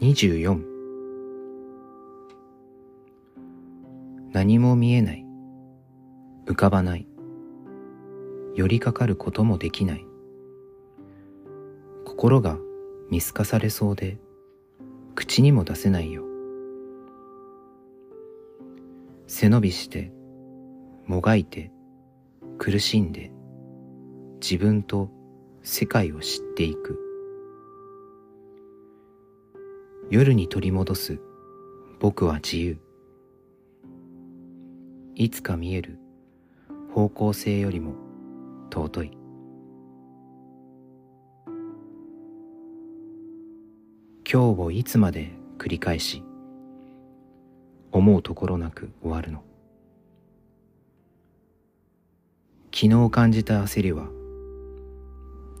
24何も見えない。浮かばない。寄りかかることもできない。心が見透かされそうで口にも出せないよ。背伸びしてもがいて苦しんで自分と世界を知っていく。夜に取り戻す。僕は自由。いつか見える。方向性よりも尊い。今日をいつまで繰り返し。思うところなく終わるの。昨日感じた焦りは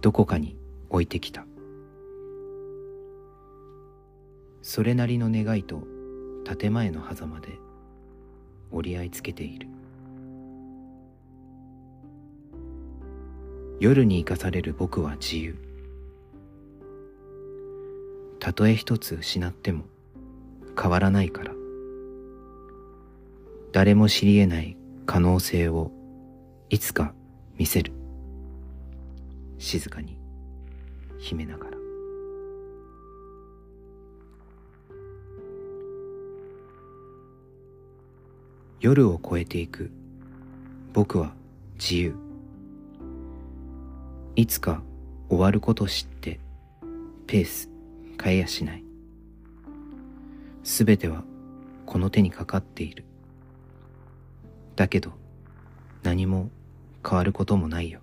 どこかに置いてきた。それなりの願いと建前の狭間で折り合いつけている。夜に生かされる僕は自由。たとえ一つ失っても変わらないから。誰も知り得ない可能性をいつか見せる。静かに秘めながら。夜を越えていく。僕は自由。いつか終わること知ってペース変えやしない。すべてはこの手にかかっている。だけど何も変わることもないよ。